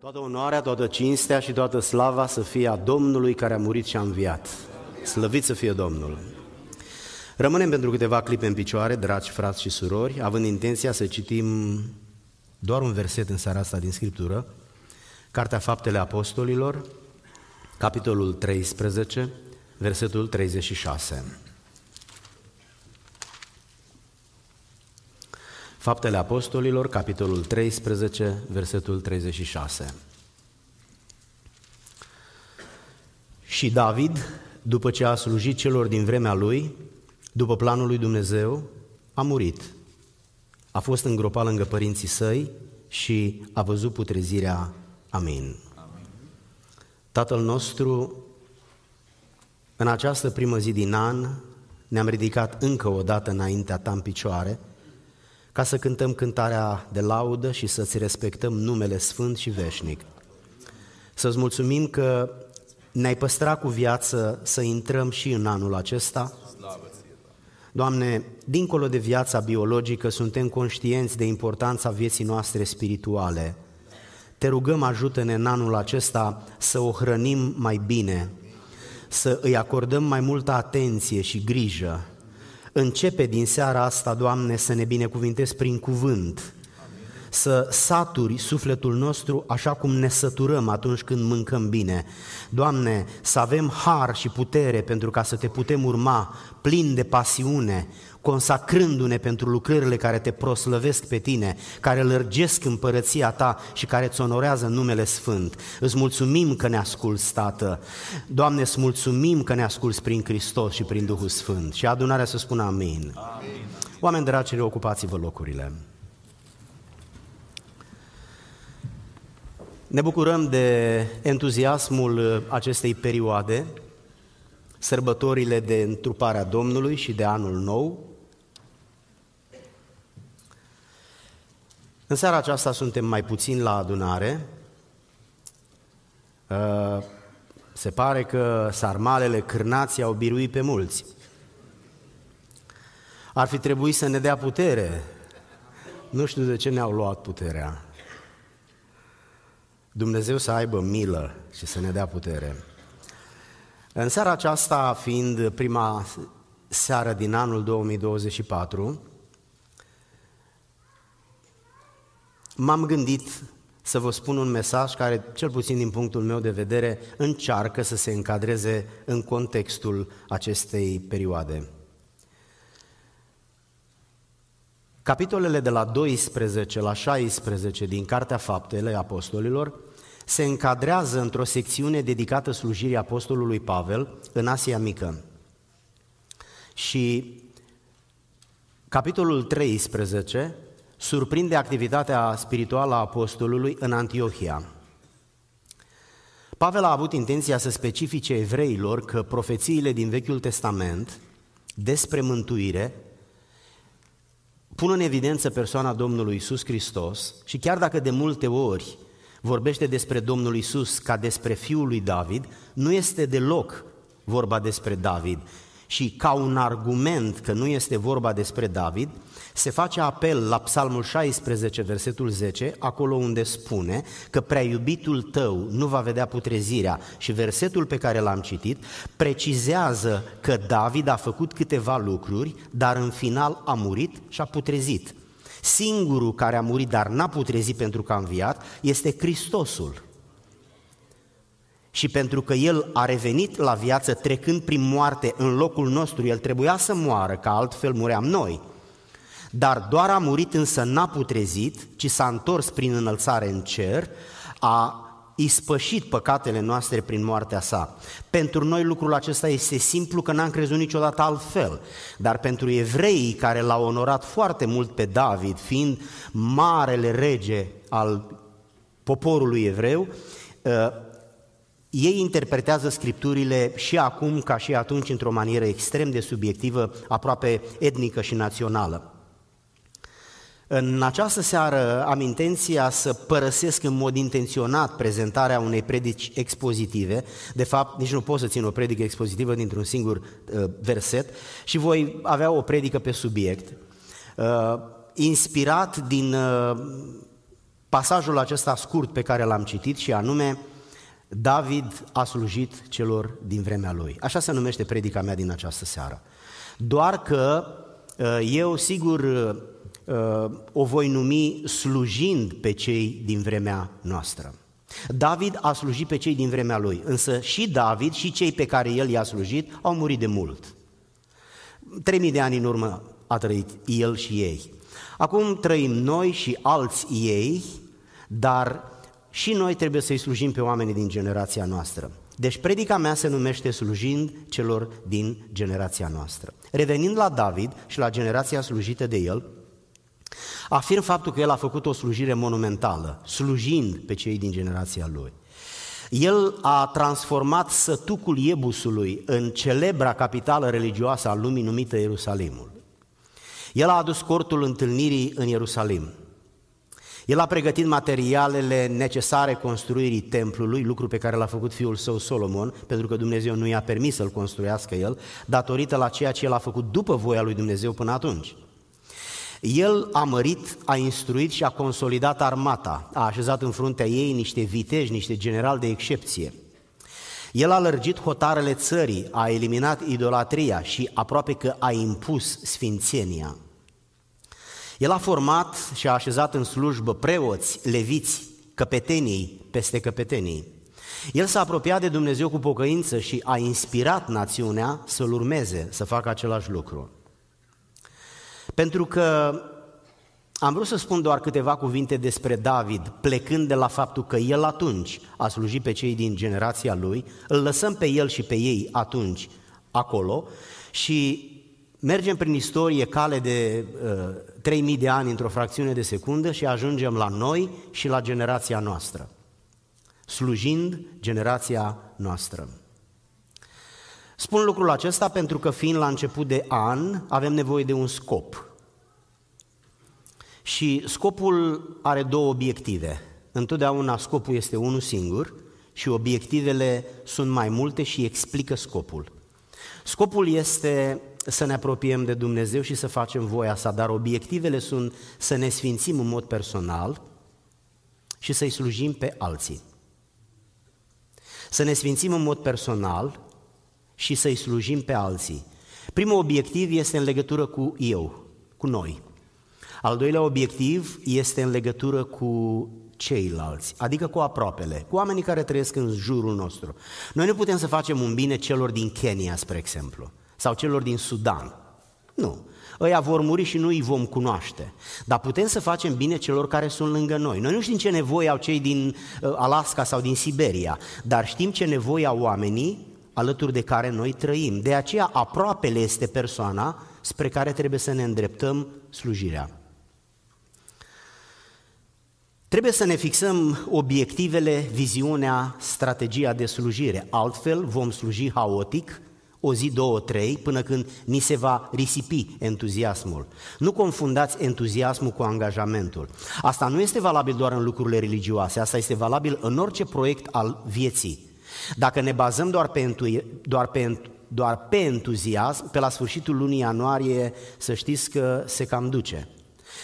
Toată onoarea, toată cinstea și toată slava să fie a Domnului care a murit și a înviat. Slăvit să fie Domnul! Rămânem pentru câteva clipe în picioare, dragi frați și surori, având intenția să citim doar un verset în seara asta din Scriptură, Cartea Faptele Apostolilor, capitolul 13, versetul 36. Faptele Apostolilor, capitolul 13, versetul 36. Și David, după ce a slujit celor din vremea lui, după planul lui Dumnezeu, a murit. A fost îngropat lângă părinții săi și a văzut putrezirea. Amin. Amin. Tatăl nostru, în această primă zi din an, ne-am ridicat încă o dată înaintea ta în picioare – ca să cântăm cântarea de laudă și să-ți respectăm numele sfânt și veșnic. Să-ți mulțumim că ne-ai păstrat cu viață să intrăm și în anul acesta. Doamne, dincolo de viața biologică, suntem conștienți de importanța vieții noastre spirituale. Te rugăm, ajută-ne în anul acesta să o hrănim mai bine, să îi acordăm mai multă atenție și grijă, Începe din seara asta, Doamne, să ne binecuvintezi prin cuvânt, să saturi sufletul nostru așa cum ne săturăm atunci când mâncăm bine. Doamne, să avem har și putere pentru ca să te putem urma plin de pasiune, consacrându-ne pentru lucrările care te proslăvesc pe tine, care lărgesc împărăția ta și care îți onorează numele Sfânt. Îți mulțumim că ne asculți, Tată. Doamne, îți mulțumim că ne asculți prin Hristos și prin Duhul Sfânt. Și adunarea să spună amin. amin. Oameni dragi, reocupați-vă locurile. Ne bucurăm de entuziasmul acestei perioade, sărbătorile de întruparea Domnului și de anul nou. În seara aceasta suntem mai puțin la adunare. Uh, se pare că sarmalele cârnații au biruit pe mulți. Ar fi trebuit să ne dea putere. Nu știu de ce ne-au luat puterea. Dumnezeu să aibă milă și să ne dea putere. În seara aceasta, fiind prima seară din anul 2024, m-am gândit să vă spun un mesaj care, cel puțin din punctul meu de vedere, încearcă să se încadreze în contextul acestei perioade. Capitolele de la 12 la 16 din Cartea Faptele Apostolilor se încadrează într-o secțiune dedicată slujirii Apostolului Pavel în Asia Mică. Și capitolul 13 surprinde activitatea spirituală a apostolului în Antiohia. Pavel a avut intenția să specifice evreilor că profețiile din Vechiul Testament despre mântuire pun în evidență persoana Domnului Isus Hristos și chiar dacă de multe ori vorbește despre Domnul Isus ca despre fiul lui David, nu este deloc vorba despre David. Și ca un argument că nu este vorba despre David, se face apel la Psalmul 16, versetul 10, acolo unde spune că prea iubitul tău nu va vedea putrezirea și versetul pe care l-am citit precizează că David a făcut câteva lucruri, dar în final a murit și a putrezit. Singurul care a murit, dar n-a putrezit pentru că a înviat, este Hristosul. Și pentru că El a revenit la viață trecând prin moarte în locul nostru, El trebuia să moară, că altfel muream noi. Dar doar a murit însă n-a putrezit, ci s-a întors prin înălțare în cer, a ispășit păcatele noastre prin moartea sa. Pentru noi lucrul acesta este simplu că n-am crezut niciodată altfel, dar pentru evreii care l-au onorat foarte mult pe David, fiind marele rege al poporului evreu, ă, ei interpretează scripturile și acum ca și atunci într-o manieră extrem de subiectivă, aproape etnică și națională. În această seară am intenția să părăsesc în mod intenționat prezentarea unei predici expozitive. De fapt, nici nu pot să țin o predică expozitivă dintr-un singur uh, verset și voi avea o predică pe subiect, uh, inspirat din uh, pasajul acesta scurt pe care l-am citit și anume David a slujit celor din vremea lui. Așa se numește predica mea din această seară. Doar că uh, eu, sigur, uh, o voi numi slujind pe cei din vremea noastră. David a slujit pe cei din vremea lui, însă și David și cei pe care el i-a slujit au murit de mult. 3000 de ani în urmă a trăit el și ei. Acum trăim noi și alți ei, dar și noi trebuie să-i slujim pe oamenii din generația noastră. Deci predica mea se numește slujind celor din generația noastră. Revenind la David și la generația slujită de el, afirm faptul că el a făcut o slujire monumentală, slujind pe cei din generația lui. El a transformat sătucul Iebusului în celebra capitală religioasă a lumii numită Ierusalimul. El a adus cortul întâlnirii în Ierusalim. El a pregătit materialele necesare construirii templului, lucru pe care l-a făcut fiul său Solomon, pentru că Dumnezeu nu i-a permis să-l construiască el, datorită la ceea ce el a făcut după voia lui Dumnezeu până atunci. El a mărit, a instruit și a consolidat armata, a așezat în fruntea ei niște viteji, niște generali de excepție. El a lărgit hotarele țării, a eliminat idolatria și aproape că a impus sfințenia. El a format și a așezat în slujbă preoți, leviți, căpetenii peste căpetenii. El s-a apropiat de Dumnezeu cu pocăință și a inspirat națiunea să-L urmeze, să facă același lucru. Pentru că am vrut să spun doar câteva cuvinte despre David, plecând de la faptul că el atunci a slujit pe cei din generația lui, îl lăsăm pe el și pe ei atunci acolo și mergem prin istorie cale de uh, 3000 de ani într-o fracțiune de secundă și ajungem la noi și la generația noastră, slujind generația noastră. Spun lucrul acesta pentru că fiind la început de an, avem nevoie de un scop. Și scopul are două obiective. Întotdeauna scopul este unul singur și obiectivele sunt mai multe și explică scopul. Scopul este să ne apropiem de Dumnezeu și să facem voia sa, dar obiectivele sunt să ne sfințim în mod personal și să-i slujim pe alții. Să ne sfințim în mod personal și să-i slujim pe alții. Primul obiectiv este în legătură cu eu, cu noi. Al doilea obiectiv este în legătură cu ceilalți, adică cu aproapele, cu oamenii care trăiesc în jurul nostru. Noi nu putem să facem un bine celor din Kenya, spre exemplu sau celor din Sudan. Nu. Ăia vor muri și nu îi vom cunoaște. Dar putem să facem bine celor care sunt lângă noi. Noi nu știm ce nevoie au cei din uh, Alaska sau din Siberia, dar știm ce nevoie au oamenii alături de care noi trăim. De aceea aproapele este persoana spre care trebuie să ne îndreptăm slujirea. Trebuie să ne fixăm obiectivele, viziunea, strategia de slujire. Altfel vom sluji haotic, o zi, două, trei, până când ni se va risipi entuziasmul. Nu confundați entuziasmul cu angajamentul. Asta nu este valabil doar în lucrurile religioase, asta este valabil în orice proiect al vieții. Dacă ne bazăm doar pe, entu- doar pe, doar pe entuziasm, pe la sfârșitul lunii ianuarie să știți că se cam duce.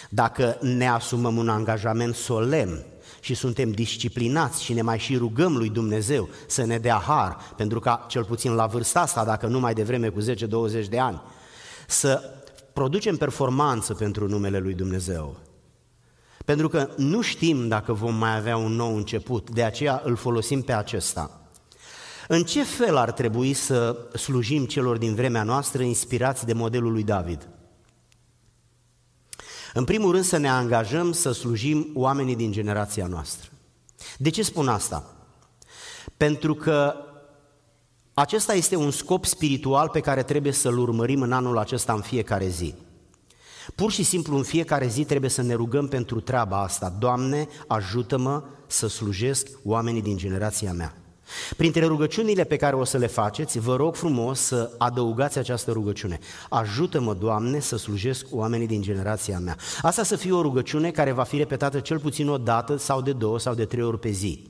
Dacă ne asumăm un angajament solemn, și suntem disciplinați și ne mai și rugăm lui Dumnezeu să ne dea har, pentru ca cel puțin la vârsta asta, dacă nu mai devreme cu 10-20 de ani, să producem performanță pentru numele lui Dumnezeu. Pentru că nu știm dacă vom mai avea un nou început, de aceea îl folosim pe acesta. În ce fel ar trebui să slujim celor din vremea noastră inspirați de modelul lui David? În primul rând să ne angajăm să slujim oamenii din generația noastră. De ce spun asta? Pentru că acesta este un scop spiritual pe care trebuie să-l urmărim în anul acesta în fiecare zi. Pur și simplu în fiecare zi trebuie să ne rugăm pentru treaba asta. Doamne, ajută-mă să slujesc oamenii din generația mea. Printre rugăciunile pe care o să le faceți, vă rog frumos să adăugați această rugăciune. Ajută-mă, Doamne, să slujesc oamenii din generația mea. Asta să fie o rugăciune care va fi repetată cel puțin o dată sau de două sau de trei ori pe zi.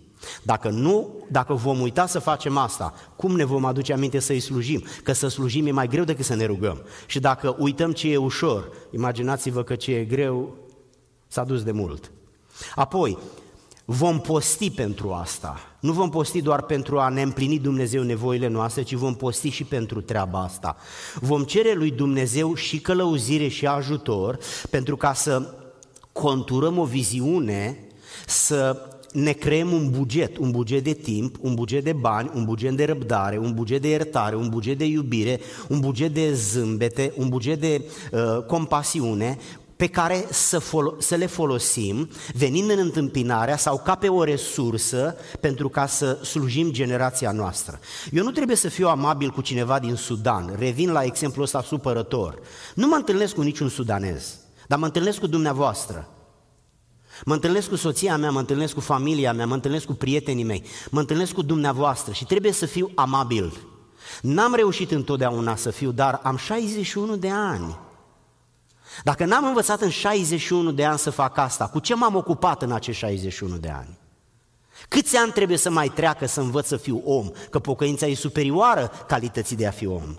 Dacă nu, dacă vom uita să facem asta, cum ne vom aduce aminte să-i slujim? Că să slujim e mai greu decât să ne rugăm. Și dacă uităm ce e ușor, imaginați-vă că ce e greu s-a dus de mult. Apoi, vom posti pentru asta. Nu vom posti doar pentru a ne împlini Dumnezeu nevoile noastre, ci vom posti și pentru treaba asta. Vom cere lui Dumnezeu și călăuzire și ajutor pentru ca să conturăm o viziune, să ne creăm un buget, un buget de timp, un buget de bani, un buget de răbdare, un buget de iertare, un buget de iubire, un buget de zâmbete, un buget de uh, compasiune, pe care să, folo- să le folosim venind în întâmpinarea sau ca pe o resursă pentru ca să slujim generația noastră. Eu nu trebuie să fiu amabil cu cineva din Sudan, revin la exemplul ăsta supărător. Nu mă întâlnesc cu niciun sudanez, dar mă întâlnesc cu dumneavoastră. Mă întâlnesc cu soția mea, mă întâlnesc cu familia mea, mă întâlnesc cu prietenii mei, mă întâlnesc cu dumneavoastră și trebuie să fiu amabil. N-am reușit întotdeauna să fiu, dar am 61 de ani. Dacă n-am învățat în 61 de ani să fac asta, cu ce m-am ocupat în acești 61 de ani? Câți ani trebuie să mai treacă să învăț să fiu om? Că pocăința e superioară calității de a fi om.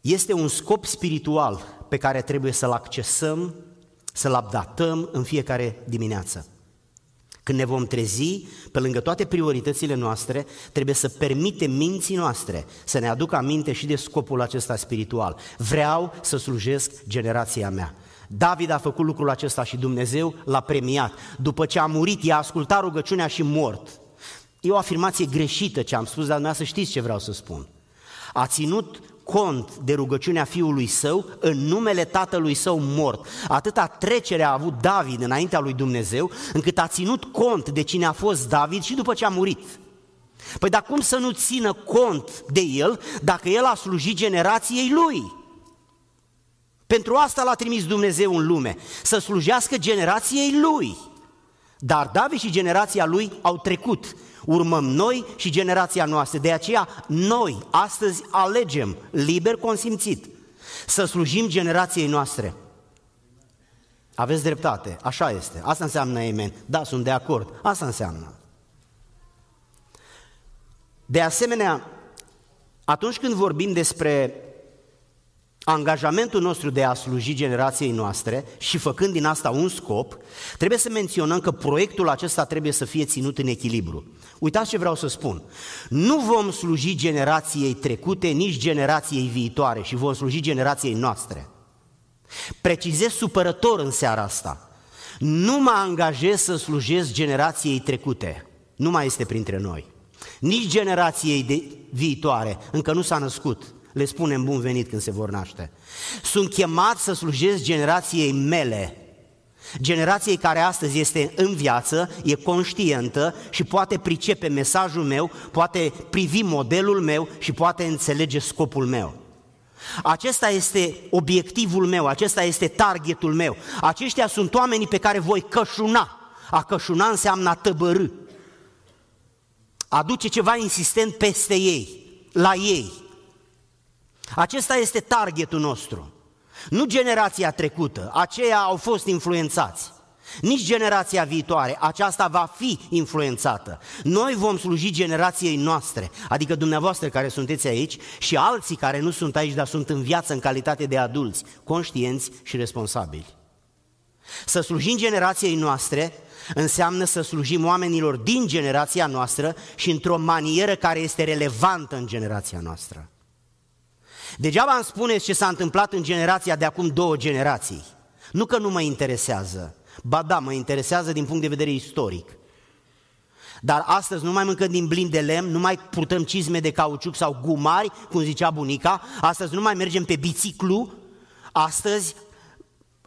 Este un scop spiritual pe care trebuie să-l accesăm, să-l updatăm în fiecare dimineață. Când ne vom trezi, pe lângă toate prioritățile noastre, trebuie să permitem minții noastre să ne aducă aminte și de scopul acesta spiritual. Vreau să slujesc generația mea. David a făcut lucrul acesta și Dumnezeu l-a premiat. După ce a murit, i-a ascultat rugăciunea și mort. E o afirmație greșită ce am spus, dar dumneavoastră știți ce vreau să spun. A ținut cont de rugăciunea fiului său în numele tatălui său mort. Atâta trecere a avut David înaintea lui Dumnezeu, încât a ținut cont de cine a fost David și după ce a murit. Păi dar cum să nu țină cont de el dacă el a slujit generației lui? Pentru asta l-a trimis Dumnezeu în lume, să slujească generației lui. Dar David și generația lui au trecut urmăm noi și generația noastră. De aceea noi astăzi alegem, liber consimțit, să slujim generației noastre. Aveți dreptate, așa este. Asta înseamnă amen. Da, sunt de acord. Asta înseamnă. De asemenea, atunci când vorbim despre angajamentul nostru de a sluji generației noastre și făcând din asta un scop, trebuie să menționăm că proiectul acesta trebuie să fie ținut în echilibru. Uitați ce vreau să spun. Nu vom sluji generației trecute, nici generației viitoare și vom sluji generației noastre. Precizez supărător în seara asta. Nu mă angajez să slujesc generației trecute. Nu mai este printre noi. Nici generației de viitoare, încă nu s-a născut le spunem bun venit când se vor naște. Sunt chemat să slujesc generației mele, generației care astăzi este în viață, e conștientă și poate pricepe mesajul meu, poate privi modelul meu și poate înțelege scopul meu. Acesta este obiectivul meu, acesta este targetul meu. Aceștia sunt oamenii pe care voi cășuna. A cășuna înseamnă a tăbărâ. Aduce ceva insistent peste ei, la ei. Acesta este targetul nostru. Nu generația trecută, aceia au fost influențați. Nici generația viitoare, aceasta va fi influențată. Noi vom sluji generației noastre, adică dumneavoastră care sunteți aici și alții care nu sunt aici, dar sunt în viață în calitate de adulți, conștienți și responsabili. Să slujim generației noastre înseamnă să slujim oamenilor din generația noastră și într-o manieră care este relevantă în generația noastră. Degeaba îmi spuneți ce s-a întâmplat în generația de acum două generații. Nu că nu mă interesează, ba da, mă interesează din punct de vedere istoric. Dar astăzi nu mai mâncăm din blin de lemn, nu mai purtăm cizme de cauciuc sau gumari, cum zicea bunica, astăzi nu mai mergem pe biciclu, astăzi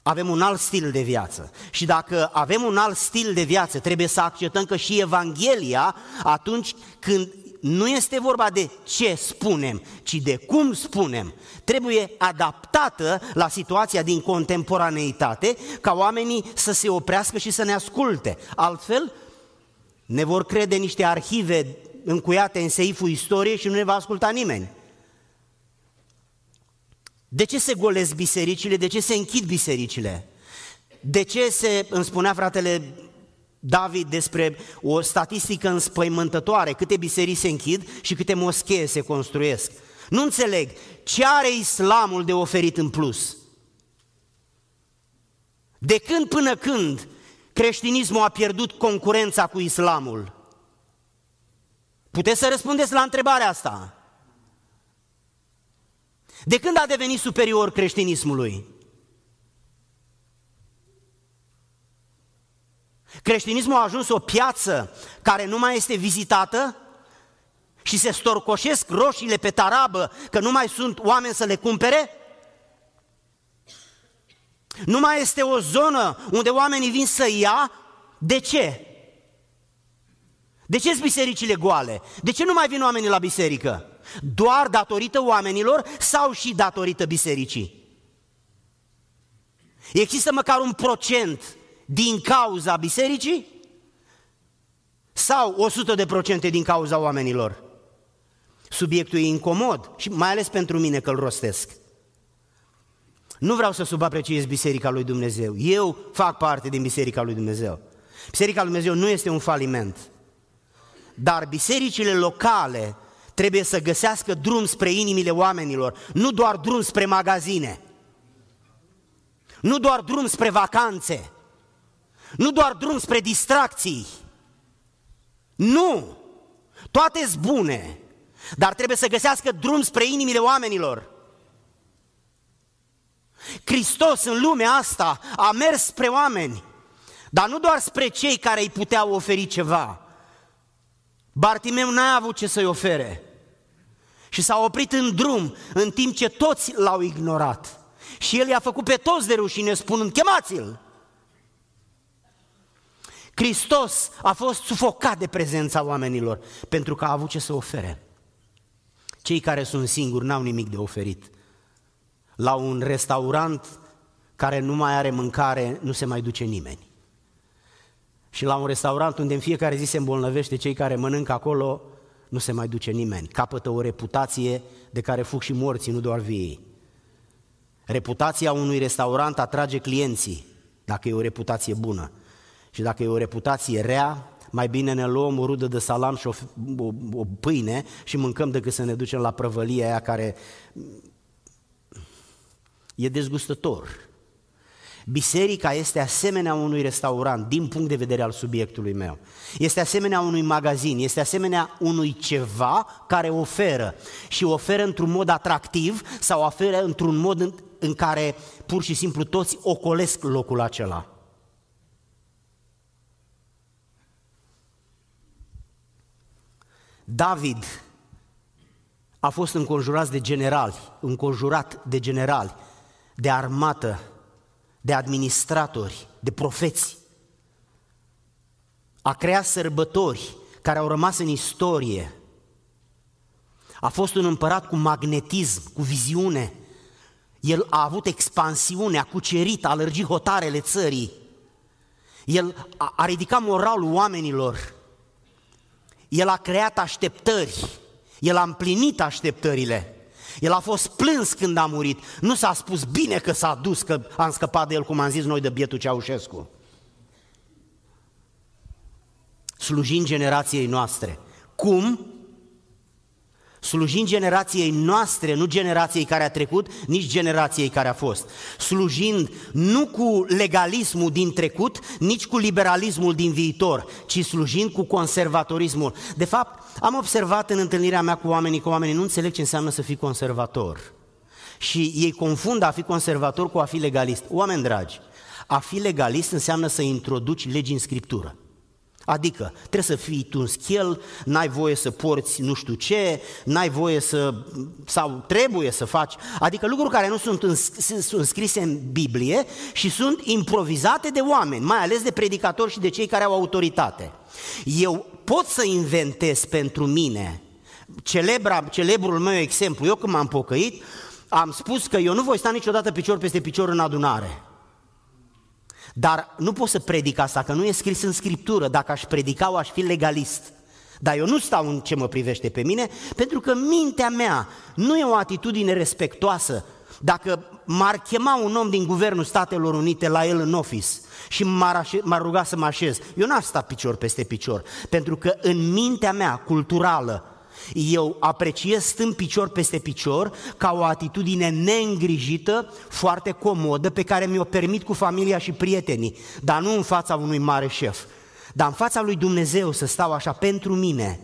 avem un alt stil de viață. Și dacă avem un alt stil de viață, trebuie să acceptăm că și Evanghelia, atunci când nu este vorba de ce spunem, ci de cum spunem. Trebuie adaptată la situația din contemporaneitate ca oamenii să se oprească și să ne asculte. Altfel, ne vor crede niște arhive încuiate în seiful istoriei și nu ne va asculta nimeni. De ce se golesc bisericile? De ce se închid bisericile? De ce se, îmi spunea fratele David despre o statistică înspăimântătoare, câte biserici se închid și câte moschee se construiesc. Nu înțeleg, ce are islamul de oferit în plus? De când până când creștinismul a pierdut concurența cu islamul? Puteți să răspundeți la întrebarea asta. De când a devenit superior creștinismului? Creștinismul a ajuns o piață care nu mai este vizitată și se storcoșesc roșiile pe tarabă că nu mai sunt oameni să le cumpere? Nu mai este o zonă unde oamenii vin să ia? De ce? De ce sunt bisericile goale? De ce nu mai vin oamenii la biserică? Doar datorită oamenilor sau și datorită bisericii? Există măcar un procent din cauza bisericii? Sau 100 de procente din cauza oamenilor? Subiectul e incomod și mai ales pentru mine că îl rostesc. Nu vreau să subapreciez Biserica lui Dumnezeu. Eu fac parte din Biserica lui Dumnezeu. Biserica lui Dumnezeu nu este un faliment. Dar bisericile locale trebuie să găsească drum spre inimile oamenilor, nu doar drum spre magazine, nu doar drum spre vacanțe, nu doar drum spre distracții. Nu! Toate sunt bune, dar trebuie să găsească drum spre inimile oamenilor. Hristos în lumea asta a mers spre oameni, dar nu doar spre cei care îi puteau oferi ceva. Bartimeu n-a avut ce să-i ofere și s-a oprit în drum în timp ce toți l-au ignorat. Și el i-a făcut pe toți de rușine spunând, chemați-l! Hristos a fost sufocat de prezența oamenilor pentru că a avut ce să ofere. Cei care sunt singuri n-au nimic de oferit. La un restaurant care nu mai are mâncare, nu se mai duce nimeni. Și la un restaurant unde în fiecare zi se îmbolnăvește cei care mănâncă acolo, nu se mai duce nimeni. Capătă o reputație de care fug și morții, nu doar vii. Reputația unui restaurant atrage clienții, dacă e o reputație bună. Și dacă e o reputație rea, mai bine ne luăm o rudă de salam și o, o, o pâine și mâncăm decât să ne ducem la prăvălia aia care e dezgustător. Biserica este asemenea unui restaurant din punct de vedere al subiectului meu. Este asemenea unui magazin, este asemenea unui ceva care oferă și oferă într-un mod atractiv sau oferă într-un mod în, în care pur și simplu toți ocolesc locul acela. David a fost înconjurat de generali, înconjurat de generali, de armată, de administratori, de profeți. A creat sărbători care au rămas în istorie. A fost un împărat cu magnetism, cu viziune. El a avut expansiune, a cucerit, a lărgit hotarele țării. El a, a ridicat moralul oamenilor. El a creat așteptări, El a împlinit așteptările. El a fost plâns când a murit. Nu s-a spus bine că s-a dus, că am scăpat de el, cum am zis noi de bietul Ceaușescu. Slujind generației noastre. Cum? Slujind generației noastre, nu generației care a trecut, nici generației care a fost. Slujind nu cu legalismul din trecut, nici cu liberalismul din viitor, ci slujind cu conservatorismul. De fapt, am observat în întâlnirea mea cu oamenii că oamenii nu înțeleg ce înseamnă să fii conservator. Și ei confundă a fi conservator cu a fi legalist. Oameni dragi, a fi legalist înseamnă să introduci legi în scriptură. Adică trebuie să fii tu în schel, n-ai voie să porți nu știu ce, n-ai voie să, sau trebuie să faci, adică lucruri care nu sunt, în, sunt scrise în Biblie și sunt improvizate de oameni, mai ales de predicatori și de cei care au autoritate. Eu pot să inventez pentru mine celebra, celebrul meu exemplu, eu când m-am pocăit, am spus că eu nu voi sta niciodată picior peste picior în adunare. Dar nu pot să predic asta, că nu e scris în Scriptură. Dacă aș predica, aș fi legalist. Dar eu nu stau în ce mă privește pe mine, pentru că mintea mea nu e o atitudine respectoasă. Dacă m-ar chema un om din Guvernul Statelor Unite la el în office și m-ar, m-ar ruga să mă așez, eu n-aș sta picior peste picior, pentru că în mintea mea culturală Eu apreciez stând picior peste picior ca o atitudine neîngrijită, foarte comodă, pe care mi-o permit cu familia și prietenii, dar nu în fața unui mare șef. Dar în fața lui Dumnezeu să stau așa pentru mine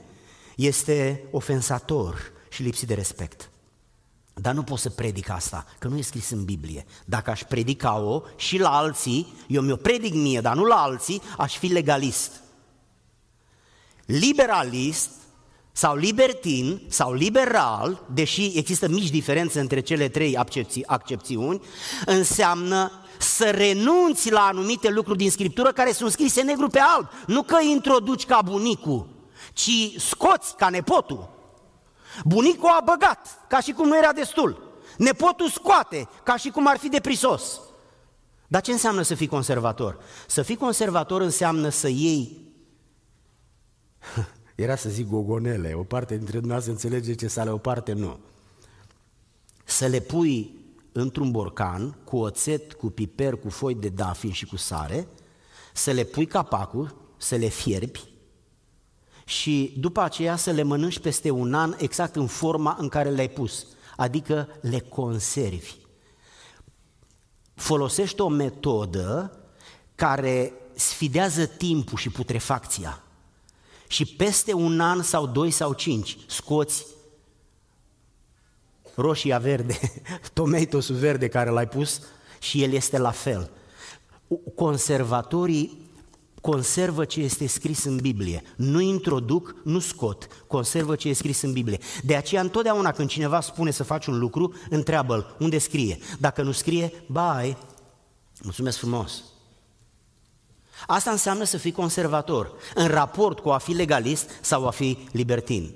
este ofensator și lipsit de respect. Dar nu pot să predic asta, că nu e scris în Biblie. Dacă aș predica-o și la alții, eu mi-o predic mie, dar nu la alții, aș fi legalist. Liberalist sau libertin sau liberal, deși există mici diferențe între cele trei accepți- accepțiuni, înseamnă să renunți la anumite lucruri din Scriptură care sunt scrise negru pe alb. Nu că introduci ca bunicul, ci scoți ca nepotul. Bunicul a băgat, ca și cum nu era destul. Nepotul scoate, ca și cum ar fi deprisos. Dar ce înseamnă să fii conservator? Să fii conservator înseamnă să iei era să zic gogonele, o parte dintre dumneavoastră înțelege ce sale, o parte nu. Să le pui într-un borcan cu oțet, cu piper, cu foi de dafin și cu sare, să le pui capacul, să le fierbi și după aceea să le mănânci peste un an exact în forma în care le-ai pus, adică le conservi. Folosește o metodă care sfidează timpul și putrefacția și peste un an sau doi sau cinci scoți roșia verde, tomatosul verde care l-ai pus și el este la fel. Conservatorii conservă ce este scris în Biblie. Nu introduc, nu scot, conservă ce este scris în Biblie. De aceea întotdeauna când cineva spune să faci un lucru, întreabă-l unde scrie. Dacă nu scrie, bye, mulțumesc frumos. Asta înseamnă să fii conservator, în raport cu a fi legalist sau a fi libertin.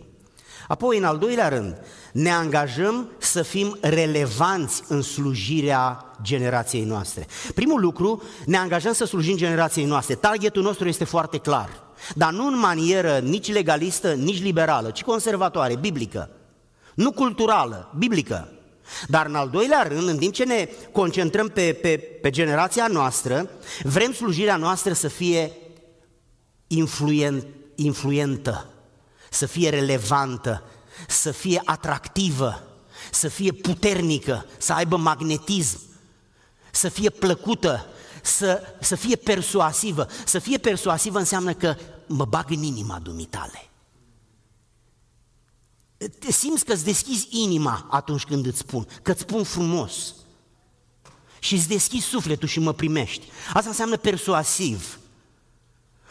Apoi, în al doilea rând, ne angajăm să fim relevanți în slujirea generației noastre. Primul lucru, ne angajăm să slujim generației noastre. Targetul nostru este foarte clar, dar nu în manieră nici legalistă, nici liberală, ci conservatoare, biblică. Nu culturală, biblică. Dar în al doilea rând, în timp ce ne concentrăm pe, pe, pe generația noastră, vrem slujirea noastră să fie influent, influentă, să fie relevantă, să fie atractivă, să fie puternică, să aibă magnetism, să fie plăcută, să, să fie persuasivă. Să fie persuasivă înseamnă că mă bag în inima dumitale. Te simți că îți deschizi inima atunci când îți spun, că îți spun frumos. Și îți deschizi sufletul și mă primești. Asta înseamnă persuasiv.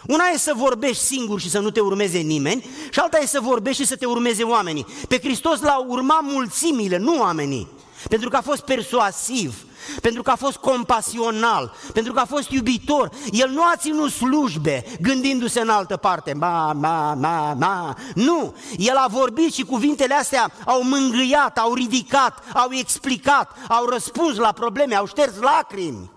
Una e să vorbești singur și să nu te urmeze nimeni și alta e să vorbești și să te urmeze oamenii. Pe Hristos l-au urmat mulțimile, nu oamenii. Pentru că a fost persuasiv, pentru că a fost compasional, pentru că a fost iubitor. El nu a ținut slujbe gândindu-se în altă parte. Ma, ma, ma, ma. Nu! El a vorbit și cuvintele astea au mângâiat, au ridicat, au explicat, au răspuns la probleme, au șters lacrimi.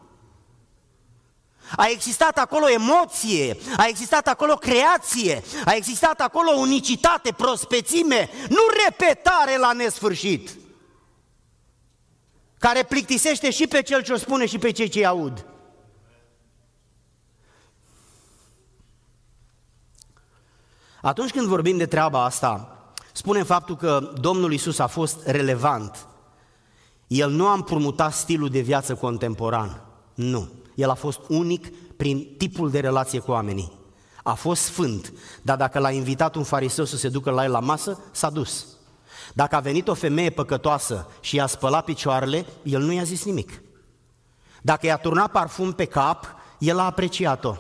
A existat acolo emoție, a existat acolo creație, a existat acolo unicitate, prospețime, nu repetare la nesfârșit care plictisește și pe cel ce o spune și pe cei ce aud. Atunci când vorbim de treaba asta, spunem faptul că Domnul Isus a fost relevant. El nu a împrumutat stilul de viață contemporan. Nu. El a fost unic prin tipul de relație cu oamenii. A fost sfânt, dar dacă l-a invitat un fariseu să se ducă la el la masă, s-a dus. Dacă a venit o femeie păcătoasă și i-a spălat picioarele, el nu i-a zis nimic. Dacă i-a turnat parfum pe cap, el a apreciat-o.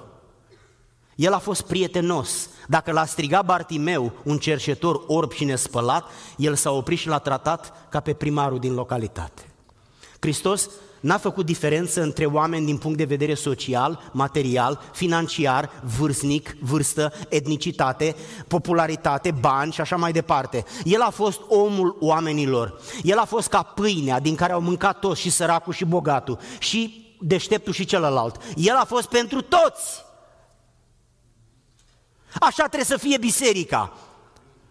El a fost prietenos. Dacă l-a strigat Bartimeu, un cerșetor orb și nespălat, el s-a oprit și l-a tratat ca pe primarul din localitate. Hristos n-a făcut diferență între oameni din punct de vedere social, material, financiar, vârstnic, vârstă, etnicitate, popularitate, bani și așa mai departe. El a fost omul oamenilor. El a fost ca pâinea din care au mâncat toți și săracul și bogatul și deșteptul și celălalt. El a fost pentru toți. Așa trebuie să fie biserica.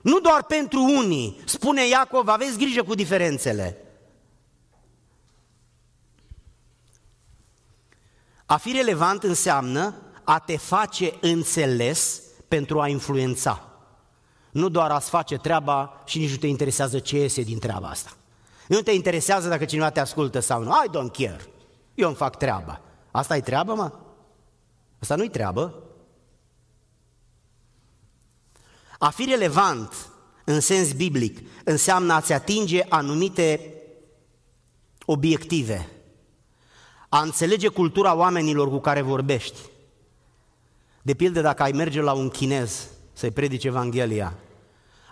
Nu doar pentru unii. Spune Iacov, aveți grijă cu diferențele. A fi relevant înseamnă a te face înțeles pentru a influența. nu doar a-ți face treaba și nici nu te interesează ce iese din treaba asta. Nu te interesează dacă cineva te ascultă sau nu. I don't care. Eu îmi fac treaba. Asta e treabă, mă? Asta nu-i treabă. A fi relevant în sens biblic înseamnă a-ți atinge anumite obiective, a înțelege cultura oamenilor cu care vorbești. De pildă, dacă ai merge la un chinez să-i predici Evanghelia,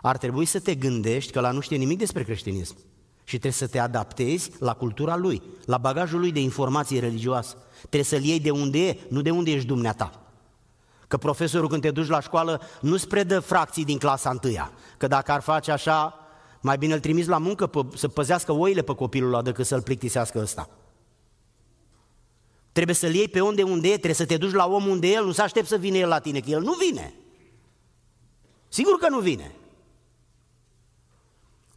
ar trebui să te gândești că la nu știe nimic despre creștinism și trebuie să te adaptezi la cultura lui, la bagajul lui de informații religioasă. Trebuie să-l iei de unde e, nu de unde ești dumneata. Că profesorul când te duci la școală nu-ți predă fracții din clasa întâia. Că dacă ar face așa, mai bine îl trimiți la muncă pe, să păzească oile pe copilul ăla decât să-l plictisească ăsta. Trebuie să-l iei pe unde unde e, trebuie să te duci la om unde e el, nu să aștept să vină el la tine, că el nu vine. Sigur că nu vine.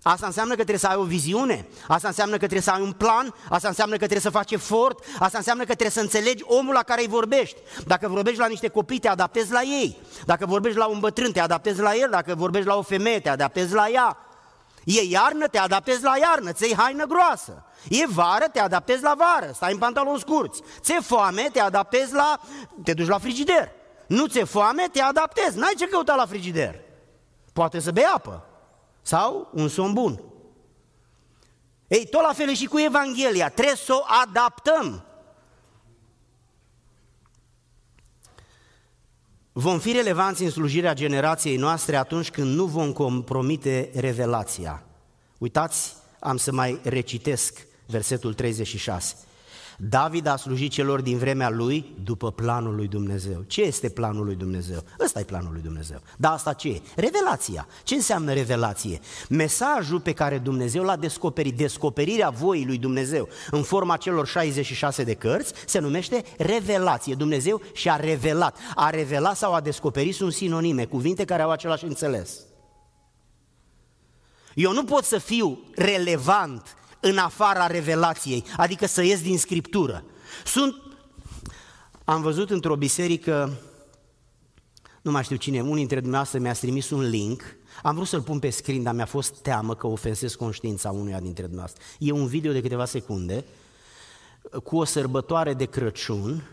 Asta înseamnă că trebuie să ai o viziune, asta înseamnă că trebuie să ai un plan, asta înseamnă că trebuie să faci efort, asta înseamnă că trebuie să înțelegi omul la care îi vorbești. Dacă vorbești la niște copii, te adaptezi la ei. Dacă vorbești la un bătrân, te adaptezi la el. Dacă vorbești la o femeie, te adaptezi la ea. E iarnă, te adaptezi la iarnă, ți haină groasă. E vară, te adaptezi la vară, stai în pantaloni scurți. Ți-e foame, te adaptezi la... te duci la frigider. Nu ți-e foame, te adaptezi, n-ai ce căuta la frigider. Poate să bei apă sau un somn bun. Ei, tot la fel și cu Evanghelia, trebuie să o adaptăm. Vom fi relevanți în slujirea generației noastre atunci când nu vom compromite revelația. Uitați, am să mai recitesc versetul 36. David a slujit celor din vremea lui după planul lui Dumnezeu. Ce este planul lui Dumnezeu? Ăsta e planul lui Dumnezeu. Dar asta ce e? Revelația. Ce înseamnă revelație? Mesajul pe care Dumnezeu l-a descoperit, descoperirea voii lui Dumnezeu în forma celor 66 de cărți, se numește revelație. Dumnezeu și-a revelat. A revelat sau a descoperit sunt sinonime, cuvinte care au același înțeles. Eu nu pot să fiu relevant în afara revelației, adică să ies din Scriptură. Sunt, am văzut într-o biserică, nu mai știu cine, unul dintre dumneavoastră mi-a trimis un link, am vrut să-l pun pe screen, dar mi-a fost teamă că ofensez conștiința unuia dintre dumneavoastră. E un video de câteva secunde cu o sărbătoare de Crăciun,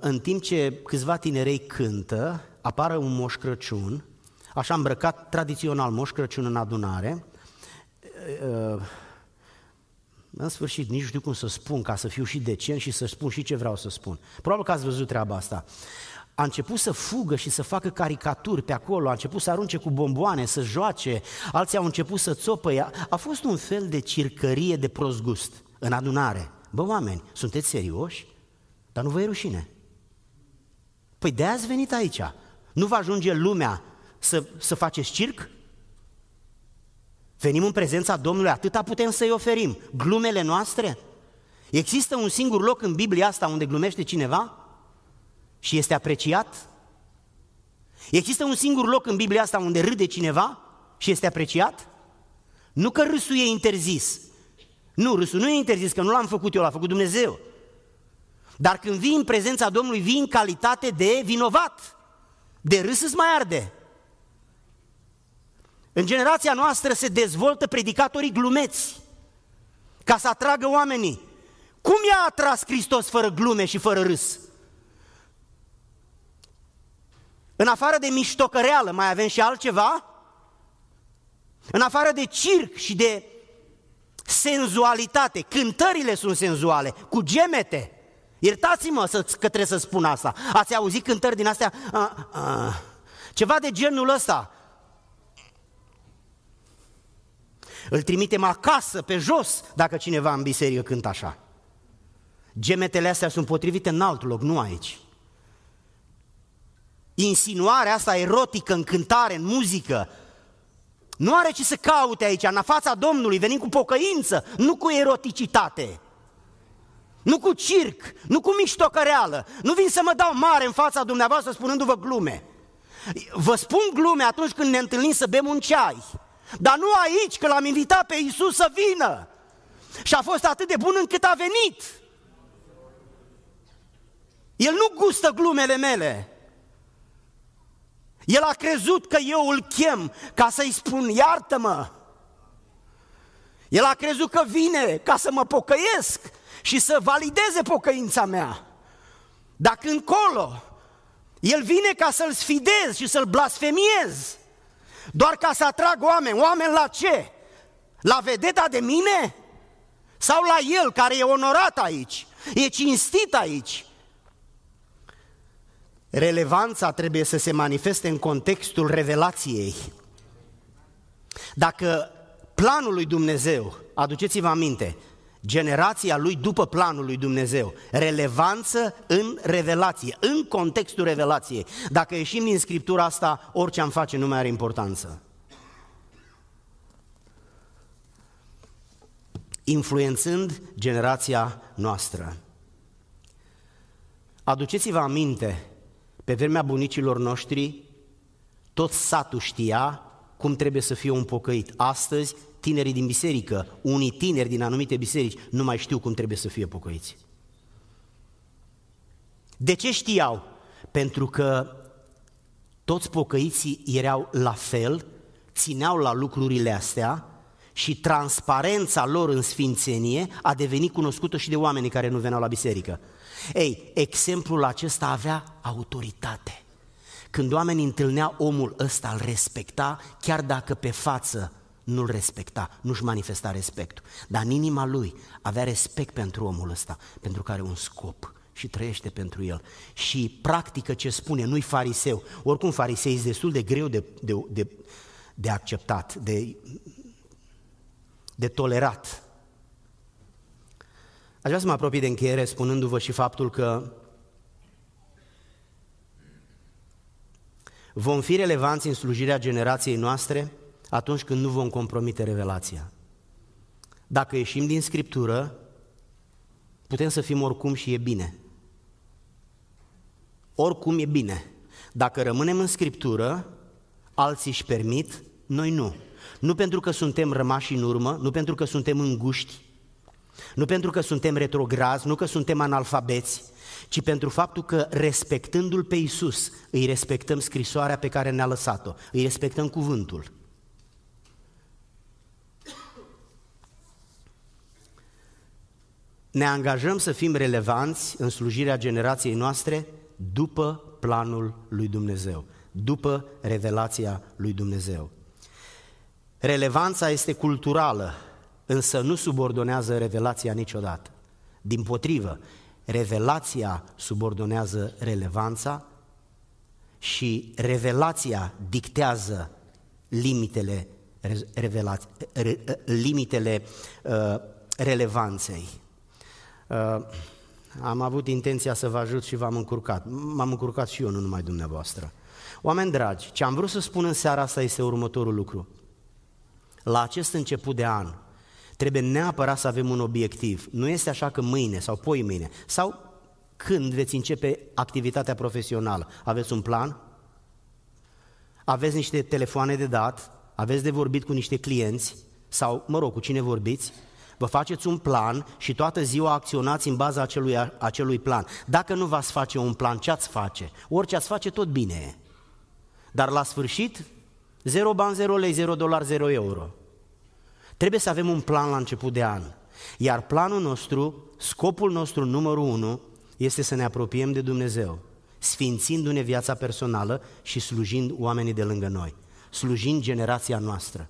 în timp ce câțiva tinerei cântă, apare un moș Crăciun, așa îmbrăcat tradițional moș Crăciun în adunare, în sfârșit, nici nu știu cum să spun, ca să fiu și decent și să spun și ce vreau să spun. Probabil că ați văzut treaba asta. A început să fugă și să facă caricaturi pe acolo, a început să arunce cu bomboane, să joace, alții au început să țopă. A fost un fel de circărie de prost gust în adunare. Bă, oameni, sunteți serioși? Dar nu vă e rușine. Păi de ați venit aici. Nu va ajunge lumea să, să faceți circ? Venim în prezența Domnului, atâta putem să-i oferim. Glumele noastre? Există un singur loc în Biblia asta unde glumește cineva și este apreciat? Există un singur loc în Biblia asta unde râde cineva și este apreciat? Nu că râsul e interzis. Nu, râsul nu e interzis, că nu l-am făcut eu, l-a făcut Dumnezeu. Dar când vii în prezența Domnului, vii în calitate de vinovat. De râs îți mai arde. În generația noastră se dezvoltă predicatorii glumeți ca să atragă oamenii. Cum i-a atras Hristos fără glume și fără râs? În afară de miștocăreală, mai avem și altceva? În afară de circ și de senzualitate, cântările sunt senzuale, cu gemete. Iertați-mă să, că trebuie să spun asta. Ați auzit cântări din astea? A, a, ceva de genul ăsta. Îl trimitem acasă, pe jos, dacă cineva în biserică cântă așa. Gemetele astea sunt potrivite în alt loc, nu aici. Insinuarea asta erotică în cântare, în muzică, nu are ce să caute aici, în fața Domnului, venim cu pocăință, nu cu eroticitate. Nu cu circ, nu cu miștocăreală. Nu vin să mă dau mare în fața dumneavoastră spunându-vă glume. Vă spun glume atunci când ne întâlnim să bem un ceai. Dar nu aici, că l-am invitat pe Iisus să vină. Și a fost atât de bun încât a venit. El nu gustă glumele mele. El a crezut că eu îl chem ca să-i spun iartă-mă. El a crezut că vine ca să mă pocăiesc și să valideze pocăința mea. Dacă încolo el vine ca să-l sfidez și să-l blasfemiez, doar ca să atrag oameni. Oameni la ce? La vedeta de mine? Sau la el care e onorat aici, e cinstit aici? Relevanța trebuie să se manifeste în contextul revelației. Dacă planul lui Dumnezeu, aduceți-vă aminte, generația lui după planul lui Dumnezeu, relevanță în revelație, în contextul revelației. Dacă ieșim din Scriptura asta, orice am face nu mai are importanță. Influențând generația noastră. Aduceți-vă aminte, pe vremea bunicilor noștri, tot satul știa cum trebuie să fie un pocăit. Astăzi, tinerii din biserică, unii tineri din anumite biserici, nu mai știu cum trebuie să fie pocăiți. De ce știau? Pentru că toți pocăiții erau la fel, țineau la lucrurile astea și transparența lor în sfințenie a devenit cunoscută și de oamenii care nu veneau la biserică. Ei, exemplul acesta avea autoritate. Când oamenii întâlnea omul ăsta, îl respecta, chiar dacă pe față nu-l respecta, nu-și manifesta respectul. Dar în inima lui avea respect pentru omul ăsta, pentru că are un scop și trăiește pentru el. Și practică ce spune, nu-i fariseu. Oricum farisei e destul de greu de, de, de, de acceptat, de, de tolerat. Aș vrea să mă apropii de încheiere spunându-vă și faptul că vom fi relevanți în slujirea generației noastre atunci când nu vom compromite revelația. Dacă ieșim din Scriptură, putem să fim oricum și e bine. Oricum e bine. Dacă rămânem în Scriptură, alții își permit, noi nu. Nu pentru că suntem rămași în urmă, nu pentru că suntem înguști, nu pentru că suntem retrograzi, nu că suntem analfabeți, ci pentru faptul că respectându-L pe Iisus, îi respectăm scrisoarea pe care ne-a lăsat-o, îi respectăm cuvântul. Ne angajăm să fim relevanți în slujirea generației noastre după planul lui Dumnezeu, după revelația lui Dumnezeu. Relevanța este culturală, însă nu subordonează revelația niciodată. Din potrivă, revelația subordonează relevanța și revelația dictează limitele, revela, re, limitele uh, relevanței. Uh, am avut intenția să vă ajut și v-am încurcat. M-am încurcat și eu, nu numai dumneavoastră. Oameni dragi, ce am vrut să spun în seara asta este următorul lucru. La acest început de an, Trebuie neapărat să avem un obiectiv. Nu este așa că mâine sau poi mâine sau când veți începe activitatea profesională. Aveți un plan? Aveți niște telefoane de dat? Aveți de vorbit cu niște clienți? Sau, mă rog, cu cine vorbiți? Vă faceți un plan și toată ziua acționați în baza acelui, acelui plan. Dacă nu v-ați face un plan, ce ați face? Orice ați face, tot bine e. Dar la sfârșit, zero bani, zero lei, zero dolar, zero euro. Trebuie să avem un plan la început de an. Iar planul nostru, scopul nostru numărul unu, este să ne apropiem de Dumnezeu, sfințindu-ne viața personală și slujind oamenii de lângă noi, slujind generația noastră.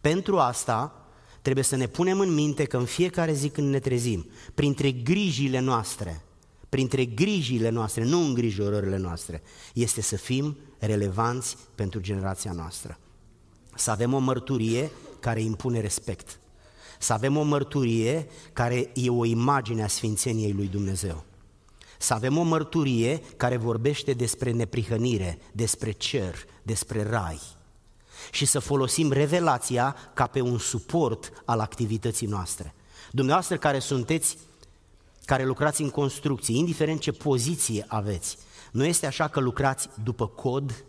Pentru asta trebuie să ne punem în minte că în fiecare zi când ne trezim, printre grijile noastre, printre grijile noastre, nu îngrijorările noastre, este să fim relevanți pentru generația noastră. Să avem o mărturie care impune respect. Să avem o mărturie care e o imagine a sfințeniei lui Dumnezeu. Să avem o mărturie care vorbește despre neprihănire, despre cer, despre rai. Și să folosim revelația ca pe un suport al activității noastre. Dumneavoastră care sunteți, care lucrați în construcții, indiferent ce poziție aveți, nu este așa că lucrați după cod,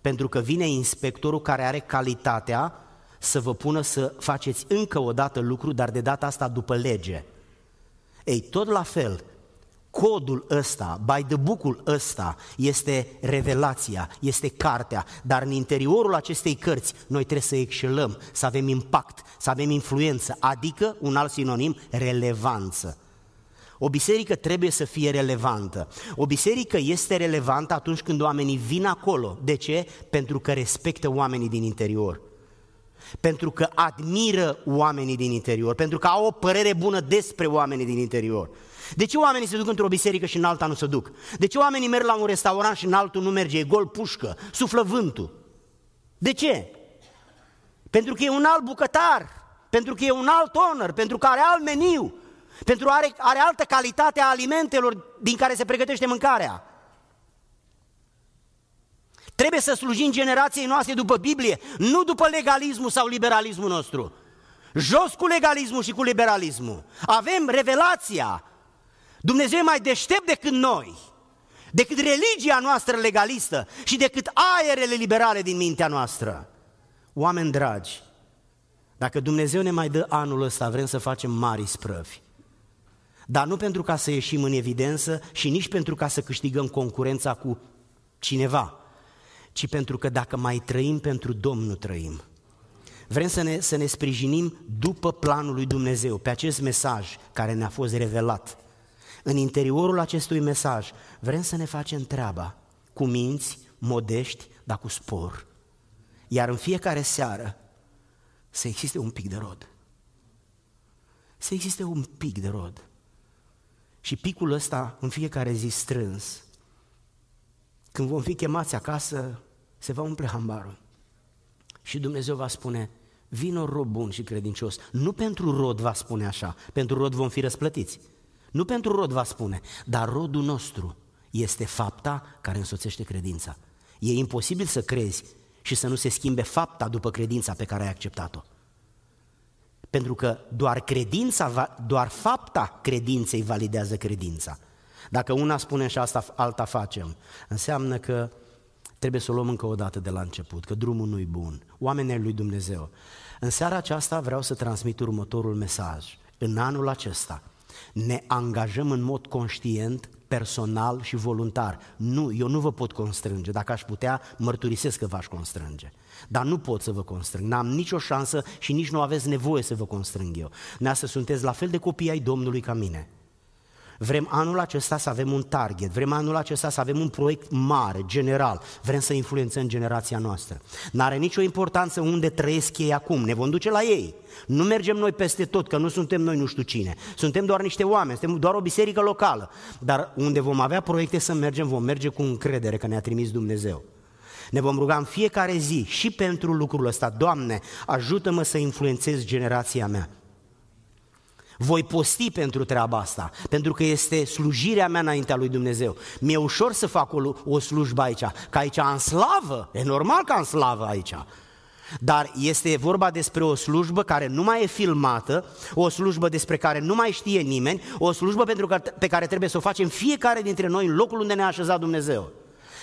pentru că vine inspectorul care are calitatea să vă pună să faceți încă o dată lucru, dar de data asta după lege. Ei, tot la fel, codul ăsta, by the book-ul ăsta, este revelația, este cartea, dar în interiorul acestei cărți noi trebuie să excelăm, să avem impact, să avem influență, adică un alt sinonim, relevanță. O biserică trebuie să fie relevantă. O biserică este relevantă atunci când oamenii vin acolo. De ce? Pentru că respectă oamenii din interior. Pentru că admiră oamenii din interior, pentru că au o părere bună despre oamenii din interior. De ce oamenii se duc într-o biserică și în alta nu se duc? De ce oamenii merg la un restaurant și în altul nu merge, e gol pușcă, suflă vântul? De ce? Pentru că e un alt bucătar, pentru că e un alt honor, pentru că are alt meniu, pentru că are, are altă calitate a alimentelor din care se pregătește mâncarea. Trebuie să slujim generației noastre după Biblie, nu după legalismul sau liberalismul nostru. Jos cu legalismul și cu liberalismul. Avem revelația, Dumnezeu e mai deștept decât noi, decât religia noastră legalistă și decât aerele liberale din mintea noastră. Oameni dragi, dacă Dumnezeu ne mai dă anul ăsta, vrem să facem mari sprăvi. Dar nu pentru ca să ieșim în evidență și nici pentru ca să câștigăm concurența cu cineva, ci pentru că dacă mai trăim pentru Domnul trăim. Vrem să ne, să ne sprijinim după planul lui Dumnezeu, pe acest mesaj care ne-a fost revelat în interiorul acestui mesaj, vrem să ne facem treaba cu minți, modești, dar cu spor. Iar în fiecare seară să existe un pic de rod. Să existe un pic de rod. Și picul ăsta în fiecare zi strâns, când vom fi chemați acasă, se va umple hambarul. Și Dumnezeu va spune, vino rob bun și credincios. Nu pentru rod va spune așa, pentru rod vom fi răsplătiți. Nu pentru rod va spune, dar rodul nostru este fapta care însoțește credința. E imposibil să crezi și să nu se schimbe fapta după credința pe care ai acceptat-o. Pentru că doar credința, doar fapta credinței validează credința. Dacă una spune și asta alta facem, înseamnă că trebuie să o luăm încă o dată de la început, că drumul nu-i bun. Oamenii lui Dumnezeu. În seara aceasta vreau să transmit următorul mesaj. În anul acesta, ne angajăm în mod conștient, personal și voluntar. Nu, eu nu vă pot constrânge. Dacă aș putea, mărturisesc că v-aș constrânge. Dar nu pot să vă constrâng. N-am nicio șansă și nici nu aveți nevoie să vă constrâng eu. Neasă sunteți la fel de copii ai Domnului ca mine. Vrem anul acesta să avem un target, vrem anul acesta să avem un proiect mare, general, vrem să influențăm generația noastră. N-are nicio importanță unde trăiesc ei acum, ne vom duce la ei. Nu mergem noi peste tot, că nu suntem noi nu știu cine. Suntem doar niște oameni, suntem doar o biserică locală. Dar unde vom avea proiecte să mergem, vom merge cu încredere că ne-a trimis Dumnezeu. Ne vom ruga în fiecare zi și pentru lucrul ăsta. Doamne, ajută-mă să influențez generația mea. Voi posti pentru treaba asta, pentru că este slujirea mea înaintea lui Dumnezeu. Mi-e ușor să fac o, o slujbă aici, că aici am slavă, e normal că am slavă aici. Dar este vorba despre o slujbă care nu mai e filmată, o slujbă despre care nu mai știe nimeni, o slujbă pentru că, pe care trebuie să o facem fiecare dintre noi în locul unde ne-a așezat Dumnezeu.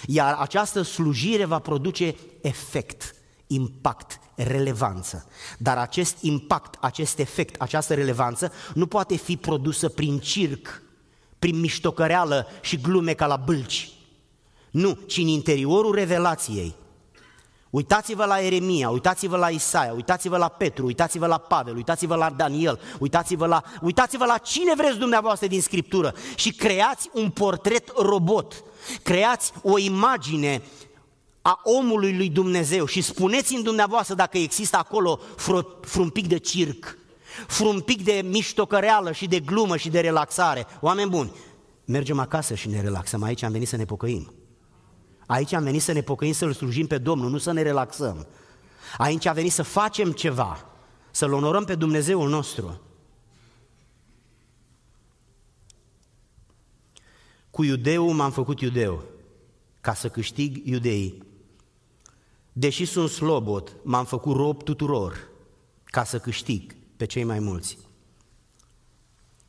Iar această slujire va produce efect, impact, relevanță. Dar acest impact, acest efect, această relevanță nu poate fi produsă prin circ, prin miștocăreală și glume ca la bâlci. Nu, ci în interiorul revelației. Uitați-vă la Eremia, uitați-vă la Isaia, uitați-vă la Petru, uitați-vă la Pavel, uitați-vă la Daniel, uitați-vă la, uitați-vă la cine vreți dumneavoastră din Scriptură și creați un portret robot, creați o imagine a omului lui Dumnezeu și spuneți în dumneavoastră dacă există acolo un pic de circ, un pic de miștocăreală și de glumă și de relaxare. Oameni buni, mergem acasă și ne relaxăm, aici am venit să ne pocăim. Aici am venit să ne pocăim, să-L slujim pe Domnul, nu să ne relaxăm. Aici am venit să facem ceva, să-L onorăm pe Dumnezeul nostru. Cu iudeu m-am făcut iudeu, ca să câștig iudeii. Deși sunt slobot, m-am făcut rob tuturor ca să câștig pe cei mai mulți.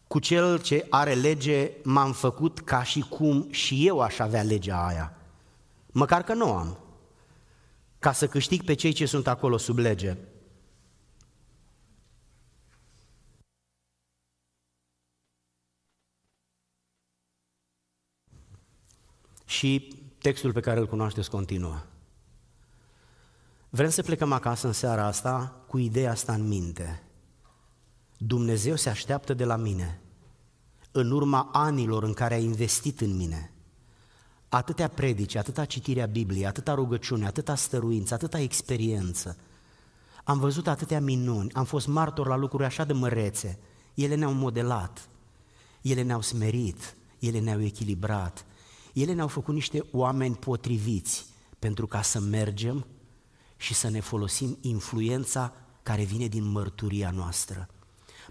Cu cel ce are lege m-am făcut ca și cum și eu aș avea legea aia, măcar că nu am, ca să câștig pe cei ce sunt acolo sub lege. Și textul pe care îl cunoașteți continuă. Vrem să plecăm acasă în seara asta cu ideea asta în minte. Dumnezeu se așteaptă de la mine, în urma anilor în care a investit în mine, atâtea predici, atâta citirea Bibliei, atâta rugăciune, atâta stăruință, atâta experiență. Am văzut atâtea minuni, am fost martor la lucruri așa de mărețe. Ele ne-au modelat, ele ne-au smerit, ele ne-au echilibrat, ele ne-au făcut niște oameni potriviți pentru ca să mergem și să ne folosim influența care vine din mărturia noastră.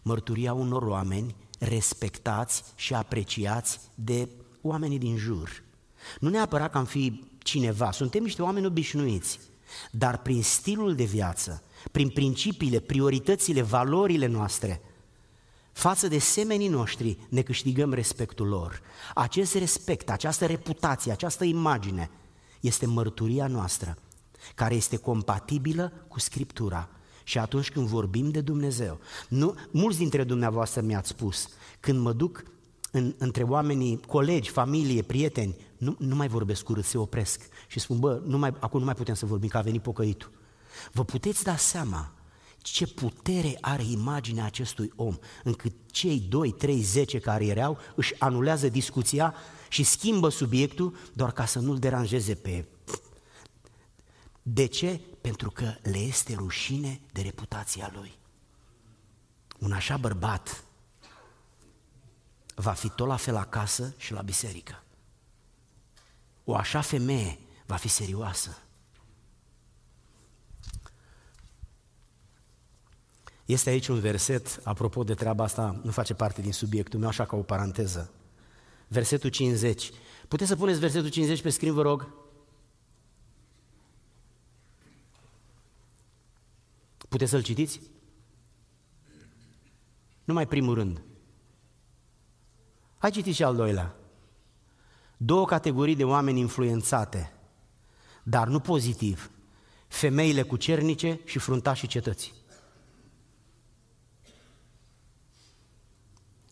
Mărturia unor oameni respectați și apreciați de oamenii din jur. Nu neapărat că am fi cineva, suntem niște oameni obișnuiți, dar prin stilul de viață, prin principiile, prioritățile, valorile noastre, față de semenii noștri ne câștigăm respectul lor. Acest respect, această reputație, această imagine este mărturia noastră, care este compatibilă cu Scriptura. Și atunci când vorbim de Dumnezeu, nu, mulți dintre dumneavoastră mi-ați spus, când mă duc în, între oamenii, colegi, familie, prieteni, nu, nu mai vorbesc urât, se opresc și spun, bă, nu mai, acum nu mai putem să vorbim, că a venit pocăitul. Vă puteți da seama ce putere are imaginea acestui om, încât cei 2, 3, 10 care erau își anulează discuția și schimbă subiectul doar ca să nu-l deranjeze pe... De ce? Pentru că le este rușine de reputația lui. Un așa bărbat va fi tot la fel acasă și la biserică. O așa femeie va fi serioasă. Este aici un verset, apropo de treaba asta, nu face parte din subiectul meu, așa ca o paranteză. Versetul 50. Puteți să puneți versetul 50 pe scrin, vă rog? Puteți să-l citiți? Numai primul rând. Hai citiți și al doilea. Două categorii de oameni influențate, dar nu pozitiv. Femeile cu cernice și fruntașii cetății.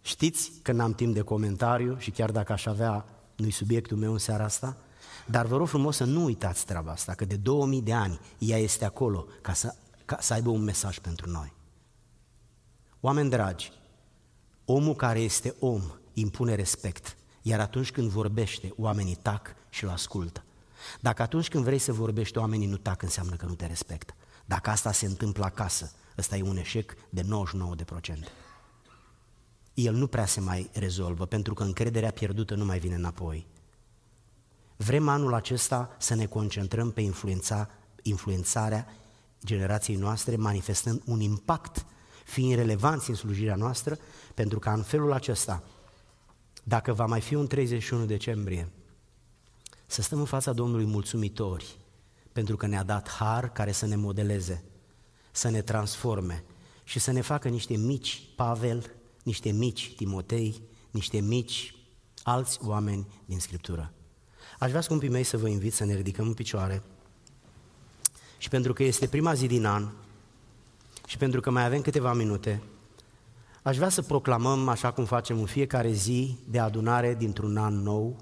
Știți că n-am timp de comentariu și chiar dacă aș avea, nu-i subiectul meu în seara asta, dar vă rog frumos să nu uitați treaba asta, că de 2000 de ani ea este acolo ca să, ca să aibă un mesaj pentru noi. Oameni dragi, omul care este om impune respect, iar atunci când vorbește, oamenii tac și îl ascultă. Dacă atunci când vrei să vorbești, oamenii nu tac, înseamnă că nu te respectă. Dacă asta se întâmplă acasă, ăsta e un eșec de 99% el nu prea se mai rezolvă, pentru că încrederea pierdută nu mai vine înapoi. Vrem anul acesta să ne concentrăm pe influența, influențarea generației noastre, manifestând un impact, fiind relevanți în slujirea noastră, pentru că în felul acesta, dacă va mai fi un 31 decembrie, să stăm în fața Domnului mulțumitori, pentru că ne-a dat har care să ne modeleze, să ne transforme și să ne facă niște mici Pavel, niște mici Timotei, niște mici alți oameni din Scriptură. Aș vrea, scumpii mei, să vă invit să ne ridicăm în picioare și pentru că este prima zi din an și pentru că mai avem câteva minute, aș vrea să proclamăm, așa cum facem în fiecare zi de adunare dintr-un an nou,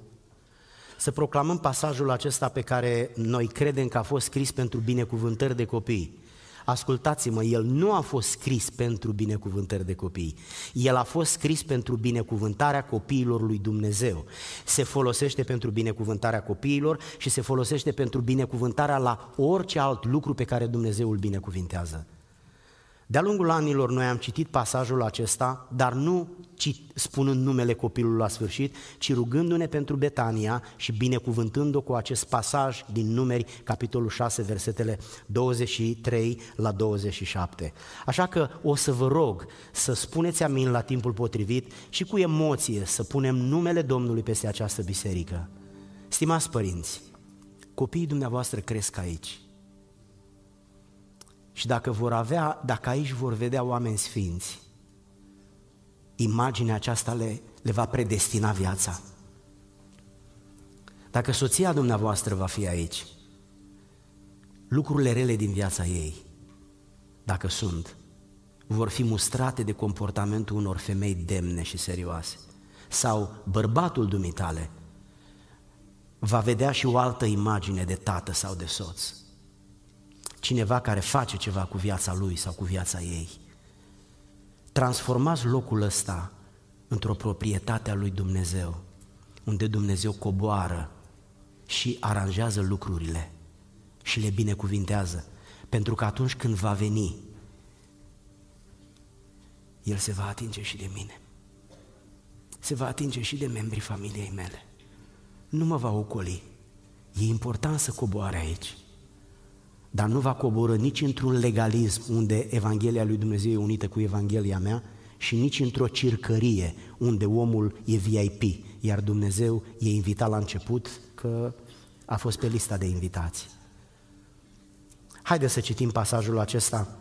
să proclamăm pasajul acesta pe care noi credem că a fost scris pentru binecuvântări de copii. Ascultați-mă, el nu a fost scris pentru binecuvântări de copii. El a fost scris pentru binecuvântarea copiilor lui Dumnezeu. Se folosește pentru binecuvântarea copiilor și se folosește pentru binecuvântarea la orice alt lucru pe care Dumnezeu îl binecuvintează. De-a lungul anilor noi am citit pasajul acesta, dar nu spunând numele copilului la sfârșit, ci rugându-ne pentru Betania și binecuvântând-o cu acest pasaj din numeri, capitolul 6, versetele 23 la 27. Așa că o să vă rog să spuneți amin la timpul potrivit și cu emoție să punem numele Domnului peste această biserică. Stimați părinți, copiii dumneavoastră cresc aici și dacă vor avea, dacă aici vor vedea oameni sfinți, imaginea aceasta le, le va predestina viața. Dacă soția dumneavoastră va fi aici, lucrurile rele din viața ei, dacă sunt, vor fi mustrate de comportamentul unor femei demne și serioase. Sau bărbatul dumitale va vedea și o altă imagine de tată sau de soț. Cineva care face ceva cu viața lui sau cu viața ei. Transformați locul ăsta într-o proprietate a lui Dumnezeu, unde Dumnezeu coboară și aranjează lucrurile și le binecuvintează, pentru că atunci când va veni, El se va atinge și de mine. Se va atinge și de membrii familiei mele. Nu mă va ocoli. E important să coboare aici. Dar nu va coboră nici într-un legalism unde Evanghelia lui Dumnezeu e unită cu Evanghelia mea și nici într-o circărie unde omul e VIP, iar Dumnezeu e invitat la început că a fost pe lista de invitații. Haideți să citim pasajul acesta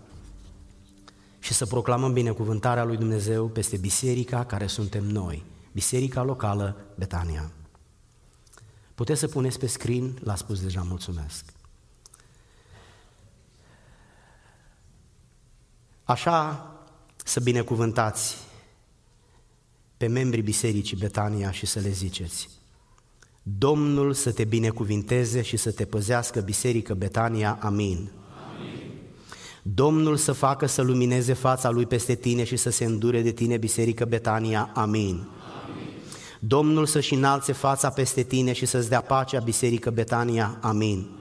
și să proclamăm binecuvântarea lui Dumnezeu peste biserica care suntem noi, biserica locală Betania. Puteți să puneți pe screen, l-a spus deja, mulțumesc. Așa să binecuvântați pe membrii Bisericii Betania și să le ziceți Domnul să te binecuvinteze și să te păzească Biserică Betania, amin. amin. Domnul să facă să lumineze fața Lui peste tine și să se îndure de tine Biserică Betania, amin. amin. Domnul să-și înalțe fața peste tine și să-ți dea pacea Biserică Betania, amin.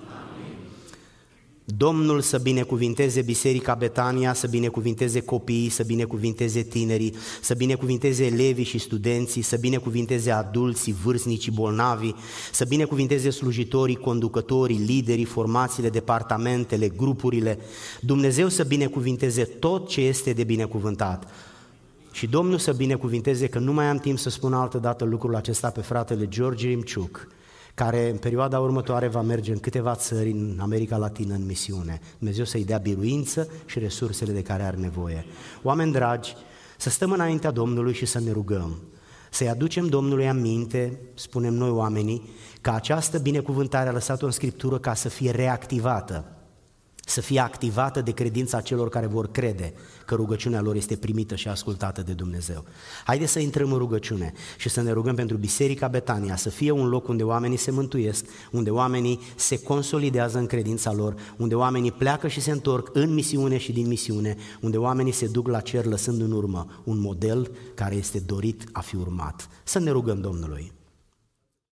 Domnul să binecuvinteze Biserica Betania, să binecuvinteze copiii, să binecuvinteze tinerii, să binecuvinteze elevii și studenții, să binecuvinteze adulții, vârstnicii, bolnavi, să binecuvinteze slujitorii, conducătorii, liderii, formațiile, departamentele, grupurile. Dumnezeu să binecuvinteze tot ce este de binecuvântat. Și Domnul să binecuvinteze că nu mai am timp să spun altă dată lucrul acesta pe fratele George Rimciuc, care în perioada următoare va merge în câteva țări în America Latină în misiune. Dumnezeu să-i dea biruință și resursele de care are nevoie. Oameni dragi, să stăm înaintea Domnului și să ne rugăm. Să-i aducem Domnului aminte, spunem noi oamenii, că această binecuvântare a lăsat-o în Scriptură ca să fie reactivată să fie activată de credința celor care vor crede că rugăciunea lor este primită și ascultată de Dumnezeu. Haideți să intrăm în rugăciune și să ne rugăm pentru Biserica Betania, să fie un loc unde oamenii se mântuiesc, unde oamenii se consolidează în credința lor, unde oamenii pleacă și se întorc în misiune și din misiune, unde oamenii se duc la cer lăsând în urmă un model care este dorit a fi urmat. Să ne rugăm Domnului.